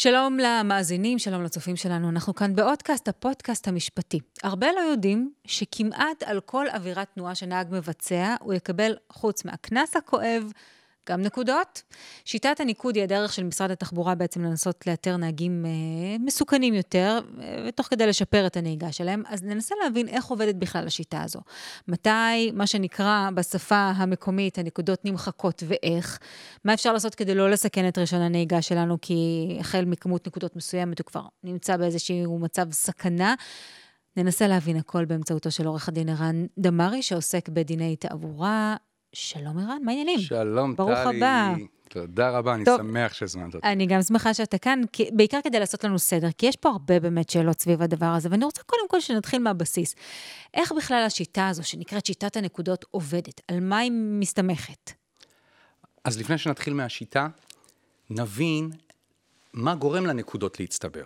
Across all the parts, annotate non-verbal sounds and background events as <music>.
שלום למאזינים, שלום לצופים שלנו. אנחנו כאן באודקאסט, הפודקאסט המשפטי. הרבה לא יודעים שכמעט על כל עבירת תנועה שנהג מבצע, הוא יקבל, חוץ מהקנס הכואב, גם נקודות. שיטת הניקוד היא הדרך של משרד התחבורה בעצם לנסות לאתר נהגים אה, מסוכנים יותר, אה, ותוך כדי לשפר את הנהיגה שלהם. אז ננסה להבין איך עובדת בכלל השיטה הזו. מתי, מה שנקרא בשפה המקומית, הנקודות נמחקות ואיך. מה אפשר לעשות כדי לא לסכן את רישיון הנהיגה שלנו, כי החל מכמות נקודות מסוימת הוא כבר נמצא באיזשהו מצב סכנה. ננסה להבין הכל באמצעותו של עורך הדין ערן דמארי, שעוסק בדיני תעבורה. שלום ערן, מה העניינים? שלום, ברוך טלי. הבא. תודה רבה, אני טוב. שמח שהזמנת אותי. אני גם שמחה שאתה כאן, כי- בעיקר כדי לעשות לנו סדר, כי יש פה הרבה באמת שאלות סביב הדבר הזה, ואני רוצה קודם כל שנתחיל מהבסיס. איך בכלל השיטה הזו, שנקראת שיטת הנקודות, עובדת? על מה היא מסתמכת? אז לפני שנתחיל מהשיטה, נבין מה גורם לנקודות להצטבר.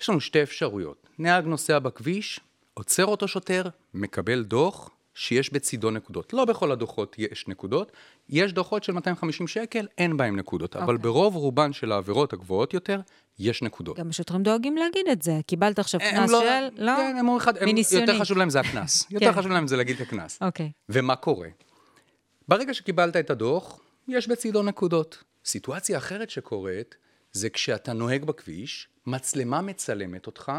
יש לנו שתי אפשרויות. נהג נוסע בכביש, עוצר אותו שוטר, מקבל דוח שיש בצידו נקודות. לא בכל הדוחות יש נקודות, יש דוחות של 250 שקל, אין בהם נקודות, אבל אוקיי. ברוב רובן של העבירות הגבוהות יותר, יש נקודות. גם השוטרים דואגים להגיד את זה. קיבלת עכשיו קנס לא- של... לא? כן, הם אומרים לך. יותר חשוב להם זה הקנס. <laughs> יותר כן. חשוב להם זה להגיד את הקנס. אוקיי. ומה קורה? ברגע שקיבלת את הדוח, יש בצידו נקודות. סיטואציה אחרת שקורית, זה כשאתה נוהג בכביש, מצלמה מצלמת אותך,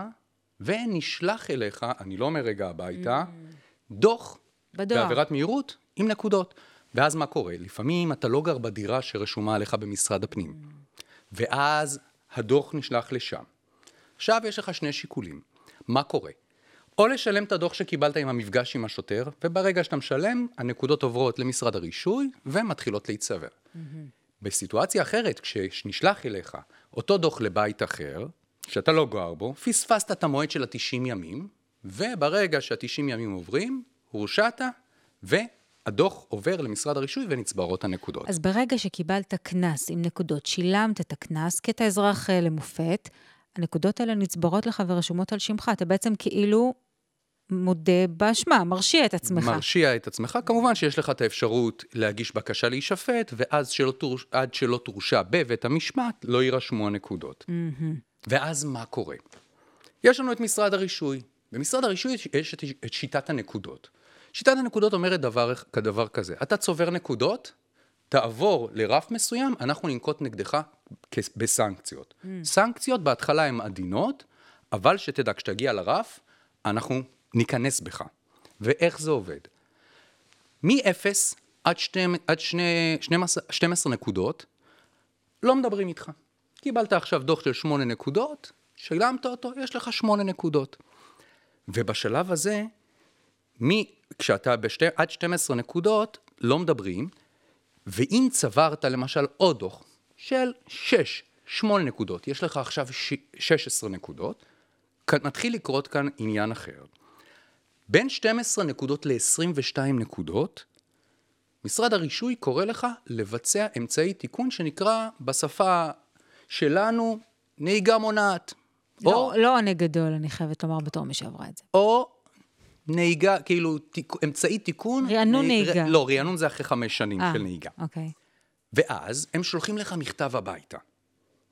ונשלח אליך, אני לא אומר רגע הביתה, דוח בדואר. בעבירת מהירות עם נקודות. ואז מה קורה? לפעמים אתה לא גר בדירה שרשומה עליך במשרד הפנים, ואז הדוח נשלח לשם. עכשיו יש לך שני שיקולים. מה קורה? או לשלם את הדוח שקיבלת עם המפגש עם השוטר, וברגע שאתה משלם, הנקודות עוברות למשרד הרישוי ומתחילות להיצבר. בסיטואציה אחרת, כשנשלח אליך אותו דוח לבית אחר, שאתה לא גר בו, פספסת את המועד של ה-90 ימים, וברגע שה-90 ימים עוברים, הורשעת, והדוח עובר למשרד הרישוי ונצברות הנקודות. אז ברגע שקיבלת קנס עם נקודות, שילמת את הקנס, כי אתה אזרח אה, למופת, הנקודות האלה נצברות לך ורשומות על שמך. אתה בעצם כאילו מודה באשמה, מרשיע את עצמך. מרשיע את עצמך. כמובן שיש לך את האפשרות להגיש בקשה להישפט, ואז שלא תורש, עד שלא תורשע בבית המשפט, לא יירשמו הנקודות. ואז מה קורה? יש לנו את משרד הרישוי. במשרד הרישוי יש- יש את, את שיטת הנקודות. שיטת הנקודות אומרת דבר, כדבר כזה, אתה צובר נקודות, תעבור לרף מסוים, אנחנו ננקוט נגדך בסנקציות. סנקציות בהתחלה הן עדינות, אבל שתדע, כשתגיע לרף, אנחנו ניכנס בך. ואיך זה עובד? מ-0 עד, שתי, עד שני, 12, 12 נקודות, לא מדברים איתך. קיבלת עכשיו דוח של 8 נקודות, שילמת אותו, יש לך 8 נקודות. ובשלב הזה, מ, כשאתה בשתי, עד 12 נקודות, לא מדברים, ואם צברת למשל עוד דוח של 6, 8 נקודות, יש לך עכשיו ש, 16 נקודות, מתחיל לקרות כאן עניין אחר. בין 12 נקודות ל-22 נקודות, משרד הרישוי קורא לך לבצע אמצעי תיקון שנקרא בשפה שלנו נהיגה מונעת. לא, לא עונג גדול, אני חייבת לומר בתור מי שעברה את זה. או נהיגה, כאילו, תיק, אמצעי תיקון. רענון נהיג- נהיגה. לא, רענון זה אחרי חמש שנים אה, של נהיגה. אוקיי. ואז הם שולחים לך מכתב הביתה.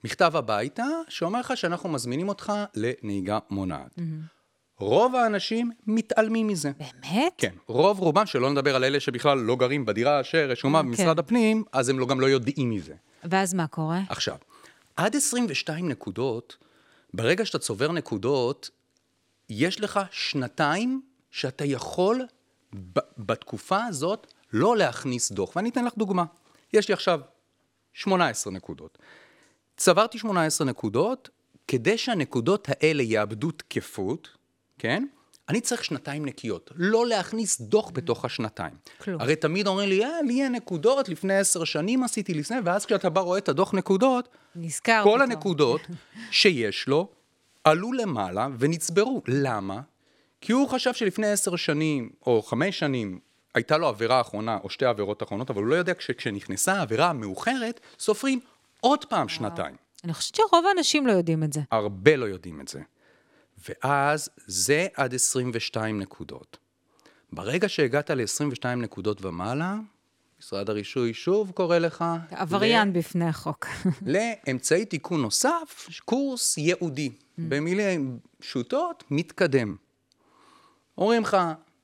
מכתב הביתה שאומר לך שאנחנו מזמינים אותך לנהיגה מונעת. רוב האנשים מתעלמים מזה. באמת? כן, רוב רובם, שלא נדבר על אלה שבכלל לא גרים בדירה שרשומה כן. במשרד הפנים, אז הם לא, גם לא יודעים מזה. ואז מה קורה? עכשיו, עד 22 נקודות, ברגע שאתה צובר נקודות, יש לך שנתיים שאתה יכול ב- בתקופה הזאת לא להכניס דוח. ואני אתן לך דוגמה. יש לי עכשיו 18 נקודות. צברתי 18 נקודות, כדי שהנקודות האלה יאבדו תקפות, כן? אני צריך שנתיים נקיות, לא להכניס דוח בתוך השנתיים. כלום. הרי תמיד אומרים לי, אה, לי אין נקודות, לפני עשר שנים עשיתי לפני, ואז כשאתה בא רואה את הדוח נקודות, נזכר כל פתאום. הנקודות שיש לו עלו למעלה ונצברו. למה? כי הוא חשב שלפני עשר שנים או חמש שנים הייתה לו עבירה אחרונה או שתי עבירות אחרונות, אבל הוא לא יודע שכשנכנסה העבירה המאוחרת, סופרים עוד פעם שנתיים. אני חושבת שרוב האנשים לא יודעים את זה. הרבה לא יודעים את זה. ואז זה עד 22 נקודות. ברגע שהגעת ל-22 נקודות ומעלה, משרד הרישוי שוב קורא לך... עבריין בפני החוק. <laughs> לאמצעי תיקון נוסף, קורס ייעודי. במילים פשוטות, מתקדם. אומרים לך,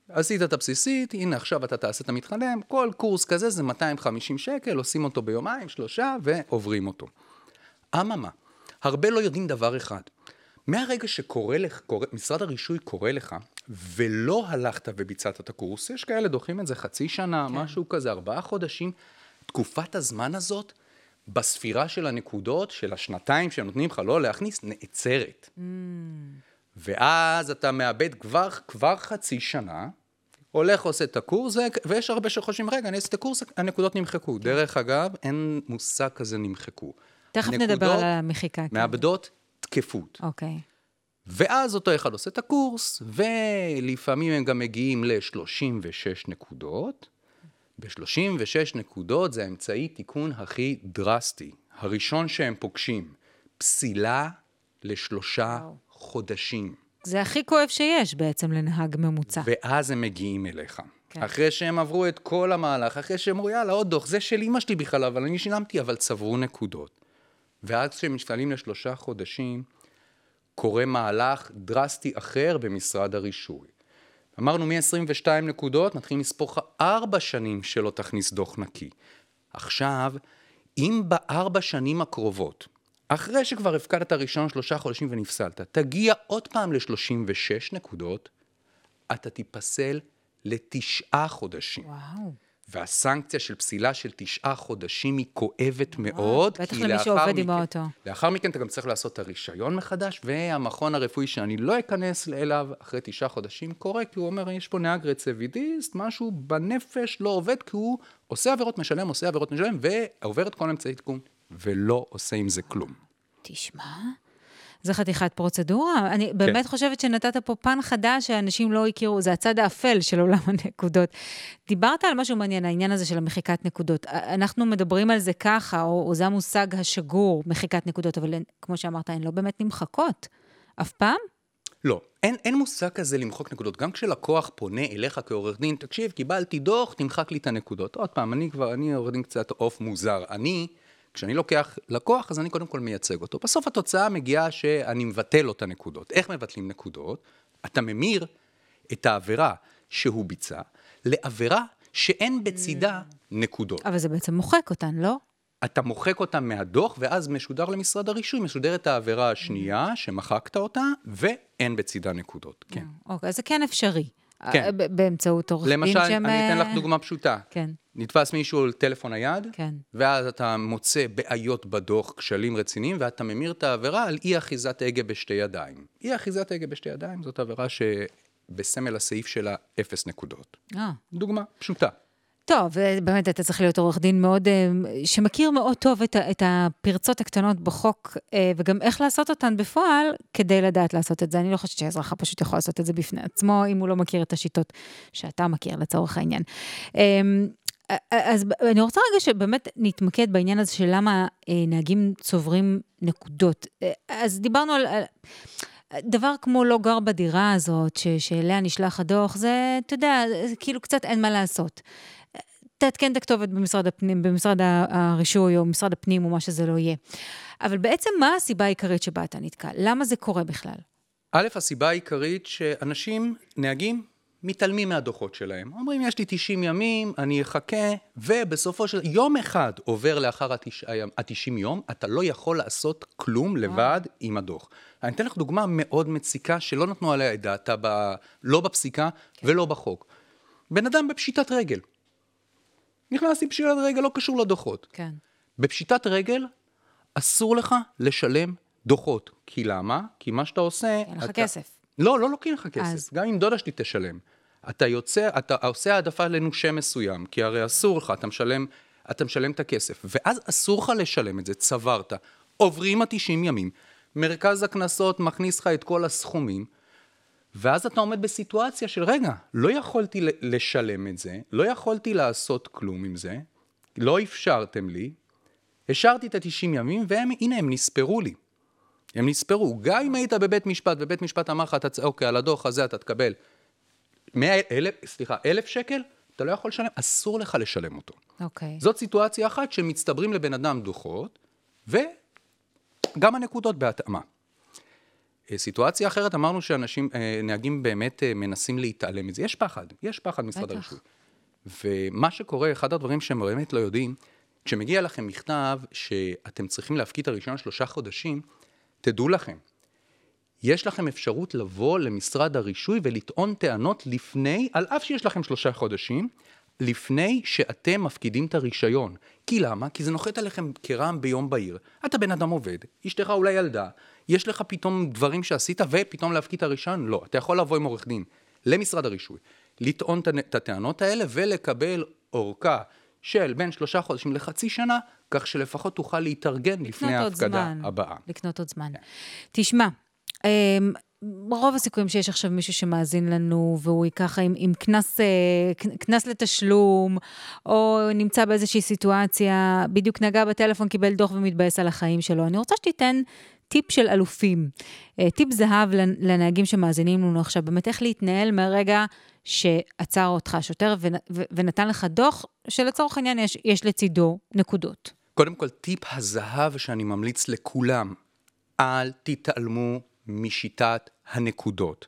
עשית את הבסיסית, הנה עכשיו אתה תעשה את המתקדם, כל קורס כזה זה 250 שקל, עושים אותו ביומיים, שלושה, ועוברים אותו. אממה, הרבה לא יודעים דבר אחד. מהרגע שקורא לך, קורא, משרד הרישוי קורא לך, ולא הלכת וביצעת את הקורס, יש כאלה דוחים את זה חצי שנה, כן. משהו כזה, ארבעה חודשים, תקופת הזמן הזאת, בספירה של הנקודות, של השנתיים שהם נותנים לך לא להכניס, נעצרת. Mm. ואז אתה מאבד כבר, כבר חצי שנה, הולך, עושה את הקורס, ויש הרבה שחושבים, רגע, אני אעשה את הקורס, הנקודות נמחקו. כן. דרך אגב, אין מושג כזה נמחקו. תכף נדבר על המחיקה. כן. מאבדות תקפות. אוקיי. ואז אותו אחד עושה את הקורס, ולפעמים הם גם מגיעים ל-36 נקודות. ב-36 נקודות זה האמצעי תיקון הכי דרסטי. הראשון שהם פוגשים, פסילה לשלושה וואו. חודשים. זה הכי כואב שיש בעצם לנהג ממוצע. ואז הם מגיעים אליך. כן. אחרי שהם עברו את כל המהלך, אחרי שהם אמרו, יאללה, עוד דוח, זה של אמא שלי בכלל, אבל אני שילמתי, אבל צברו נקודות. ואז כשהם משתלים לשלושה חודשים, קורה מהלך דרסטי אחר במשרד הרישוי. אמרנו מ-22 נקודות, נתחיל לספור לך ארבע שנים שלא תכניס דוח נקי. עכשיו, אם בארבע שנים הקרובות, אחרי שכבר הפקדת ראשון שלושה חודשים ונפסלת, תגיע עוד פעם ל-36 נקודות, אתה תיפסל לתשעה חודשים. וואו. והסנקציה של פסילה של תשעה חודשים היא כואבת מאוד. בטח למי שעובד עם האוטו. לאחר מכן אתה גם צריך לעשות את הרישיון מחדש, והמכון הרפואי שאני לא אכנס אליו אחרי תשעה חודשים קורה, כי הוא אומר, יש פה נהג רציבידיסט, משהו בנפש לא עובד, כי הוא עושה עבירות משלם, עושה עבירות משלם, ועובר את כל אמצעי תיקון, ולא עושה עם זה כלום. תשמע, זה חתיכת פרוצדורה. אני כן. באמת חושבת שנתת פה פן חדש שאנשים לא הכירו, זה הצד האפל של עולם <laughs> הנקודות. דיברת על משהו מעניין, העניין הזה של המחיקת נקודות. אנחנו מדברים על זה ככה, או, או זה המושג השגור, מחיקת נקודות, אבל כמו שאמרת, הן לא באמת נמחקות. אף פעם? לא, אין, אין מושג כזה למחוק נקודות. גם כשלקוח פונה אליך כעורך דין, תקשיב, קיבלתי דוח, תמחק לי את הנקודות. עוד פעם, אני כבר, אני עורך דין קצת עוף מוזר. אני... כשאני לוקח לקוח, אז אני קודם כל מייצג אותו. בסוף התוצאה מגיעה שאני מבטל לו את הנקודות. איך מבטלים נקודות? אתה ממיר את העבירה שהוא ביצע לעבירה שאין בצידה נקודות. אבל זה בעצם מוחק אותן, לא? אתה מוחק אותן מהדוח, ואז משודר למשרד הרישוי, משודרת העבירה השנייה, שמחקת אותה, ואין בצידה נקודות, כן. אוקיי, אז זה כן אפשרי. כן. באמצעות עורך דין שהם... למשל, אני אתן לך דוגמה פשוטה. כן. נתפס מישהו על טלפון נייד, כן. ואז אתה מוצא בעיות בדוח, כשלים רציניים, ואתה ממיר את העבירה על אי אחיזת הגה בשתי ידיים. אי אחיזת הגה בשתי ידיים זאת עבירה שבסמל הסעיף שלה אפס נקודות. אה. דוגמה פשוטה. טוב, באמת אתה צריך להיות עורך דין מאוד, אה, שמכיר מאוד טוב את, את הפרצות הקטנות בחוק, אה, וגם איך לעשות אותן בפועל, כדי לדעת לעשות את זה. אני לא חושבת שהאזרח הפשוט יכול לעשות את זה בפני עצמו, אם הוא לא מכיר את השיטות שאתה מכיר לצורך העניין. אז אני רוצה רגע שבאמת נתמקד בעניין הזה של למה אה, נהגים צוברים נקודות. אז דיברנו על... דבר כמו לא גר בדירה הזאת, ש, שאליה נשלח הדוח, זה, אתה יודע, זה כאילו קצת אין מה לעשות. תעדכן את הכתובת במשרד הפנים, במשרד הרישוי או משרד הפנים או מה שזה לא יהיה. אבל בעצם מה הסיבה העיקרית שבה אתה נתקע? למה זה קורה בכלל? א', הסיבה העיקרית שאנשים, נהגים, מתעלמים מהדוחות שלהם. אומרים, יש לי 90 ימים, אני אחכה, ובסופו של יום אחד עובר לאחר ה-90 יום, אתה לא יכול לעשות כלום לבד עם הדוח. אני אתן לך דוגמה מאוד מציקה, שלא נתנו עליה את דעתה, ב... לא בפסיקה כן. ולא בחוק. בן אדם בפשיטת רגל. נכנס עם פשיטת רגל, לא קשור לדוחות. כן. בפשיטת רגל, אסור לך לשלם דוחות. כי למה? כי מה שאתה עושה... אין לך אתה... כסף. לא, לא לוקחים לך כסף. אז... גם אם דודה שלי תשלם. אתה יוצא, אתה עושה העדפה לנושה מסוים, כי הרי אסור לך, אתה משלם, אתה משלם את הכסף, ואז אסור לך לשלם את זה, צברת, עוברים ה-90 ימים, מרכז הקנסות מכניס לך את כל הסכומים, ואז אתה עומד בסיטואציה של רגע, לא יכולתי לשלם את זה, לא יכולתי לעשות כלום עם זה, לא אפשרתם לי, השארתי את ה-90 ימים, והנה הם נספרו לי. הם נספרו. גם אם היית בבית משפט, ובית משפט אמר לך, אוקיי, על הדוח הזה אתה תקבל 100, אלף, סליחה, אלף שקל, אתה לא יכול לשלם, אסור לך לשלם אותו. אוקיי. זאת סיטואציה אחת שמצטברים לבן אדם דוחות, וגם הנקודות בהתאמה. אה, סיטואציה אחרת, אמרנו שאנשים, אה, נהגים באמת אה, מנסים להתעלם מזה. יש פחד, יש פחד משרד. הרישוי. ומה שקורה, אחד הדברים שהם באמת לא יודעים, כשמגיע לכם מכתב שאתם צריכים להפקיד את הרישיון שלושה חודשים, תדעו לכם, יש לכם אפשרות לבוא למשרד הרישוי ולטעון טענות לפני, על אף שיש לכם שלושה חודשים, לפני שאתם מפקידים את הרישיון. כי למה? כי זה נוחת עליכם כרעם ביום בהיר. אתה בן אדם עובד, אשתך אולי ילדה, יש לך פתאום דברים שעשית ופתאום להפקיד את הרישיון? לא. אתה יכול לבוא עם עורך דין למשרד הרישוי, לטעון את הטענות האלה ולקבל אורכה של בין שלושה חודשים לחצי שנה, כך שלפחות תוכל להתארגן לפני ההפקדה זמן. הבאה. לקנות עוד כן. זמן. תשמע, אמ, רוב הסיכויים שיש עכשיו מישהו שמאזין לנו, והוא ייקח עם, קנס, אה, קנס לתשלום, או נמצא באיזושהי סיטואציה, בדיוק נגע בטלפון, קיבל דוח ומתבאס על החיים שלו. אני רוצה שתיתן טיפ של אלופים, אה, טיפ זהב לנ- לנהגים שמאזינים לנו עכשיו, באמת איך להתנהל מהרגע שעצר אותך שוטר ונ, ו, ונתן לך דוח, שלצורך העניין יש, יש לצידו נקודות. קודם כל, טיפ הזהב שאני ממליץ לכולם, אל תתעלמו משיטת הנקודות.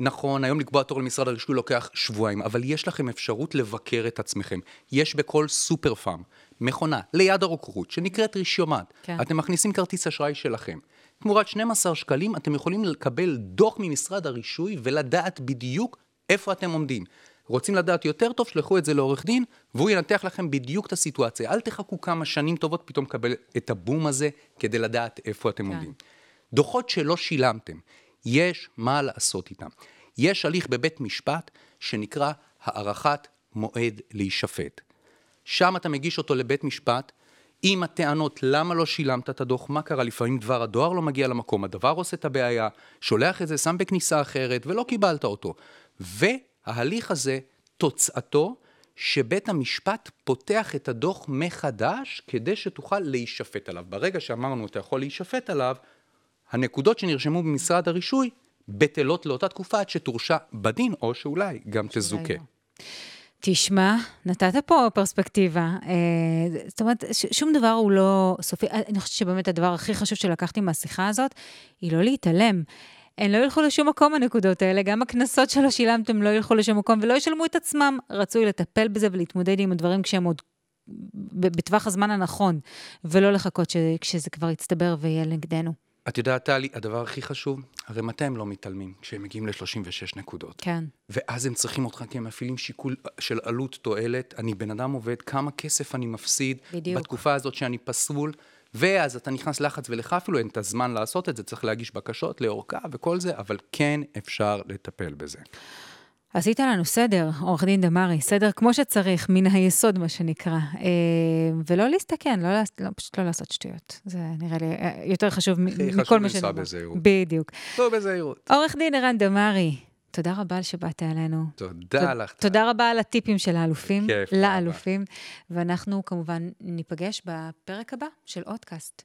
נכון, היום לקבוע תור למשרד הרישוי לוקח שבועיים, אבל יש לכם אפשרות לבקר את עצמכם. יש בכל סופר פארם מכונה ליד הרוקרות שנקראת רישיומט. כן. אתם מכניסים כרטיס אשראי שלכם. תמורת 12 שקלים אתם יכולים לקבל דוח ממשרד הרישוי ולדעת בדיוק איפה אתם עומדים. רוצים לדעת יותר טוב, שלחו את זה לעורך דין, והוא ינתח לכם בדיוק את הסיטואציה. אל תחכו כמה שנים טובות פתאום לקבל את הבום הזה כדי לדעת איפה אתם כן. עומדים. דוחות שלא שילמתם, יש מה לעשות איתם. יש הליך בבית משפט שנקרא הארכת מועד להישפט. שם אתה מגיש אותו לבית משפט עם הטענות למה לא שילמת את הדוח, מה קרה, לפעמים דבר הדואר לא מגיע למקום, הדבר עושה את הבעיה, שולח את זה, שם בכניסה אחרת ולא קיבלת אותו. וההליך הזה, תוצאתו, שבית המשפט פותח את הדוח מחדש כדי שתוכל להישפט עליו. ברגע שאמרנו אתה יכול להישפט עליו, הנקודות שנרשמו במשרד הרישוי בטלות לאותה תקופה עד שתורשע בדין, או שאולי גם תזוכה. לא. תשמע, נתת פה פרספקטיבה. אה, זאת אומרת, שום דבר הוא לא סופי. אני חושבת שבאמת הדבר הכי חשוב שלקחתי מהשיחה הזאת, היא לא להתעלם. הן לא ילכו לשום מקום, הנקודות האלה. גם הקנסות שלא שילמתם לא ילכו לשום מקום ולא ישלמו את עצמם. רצוי לטפל בזה ולהתמודד עם הדברים כשהם עוד בטווח הזמן הנכון, ולא לחכות ש- כשזה כבר יצטבר ויהיה נגדנו. את יודעת, טלי, הדבר הכי חשוב, הרי מתי הם לא מתעלמים? כשהם מגיעים ל-36 נקודות. כן. ואז הם צריכים אותך כי הם מפעילים שיקול של עלות תועלת. אני בן אדם עובד, כמה כסף אני מפסיד. בדיוק. בתקופה הזאת שאני פסול. ואז אתה נכנס לחץ, ולך אפילו אין את הזמן לעשות את זה, צריך להגיש בקשות לאורכה וכל זה, אבל כן אפשר לטפל בזה. עשית לנו סדר, עורך דין דמארי, סדר כמו שצריך, מן היסוד, מה שנקרא. אה, ולא להסתכן, לא, לא, פשוט לא לעשות שטויות. זה נראה לי אה, יותר חשוב מ- הכי מכל חשוב מה לנסוע. בזהירות. בדיוק. טוב, בזהירות. עורך דין ערן דמארי, תודה רבה שבאת אלינו. תודה לך. תודה רבה על הטיפים של האלופים, כיף. לאלופים, ואנחנו כמובן ניפגש בפרק הבא של אודקאסט.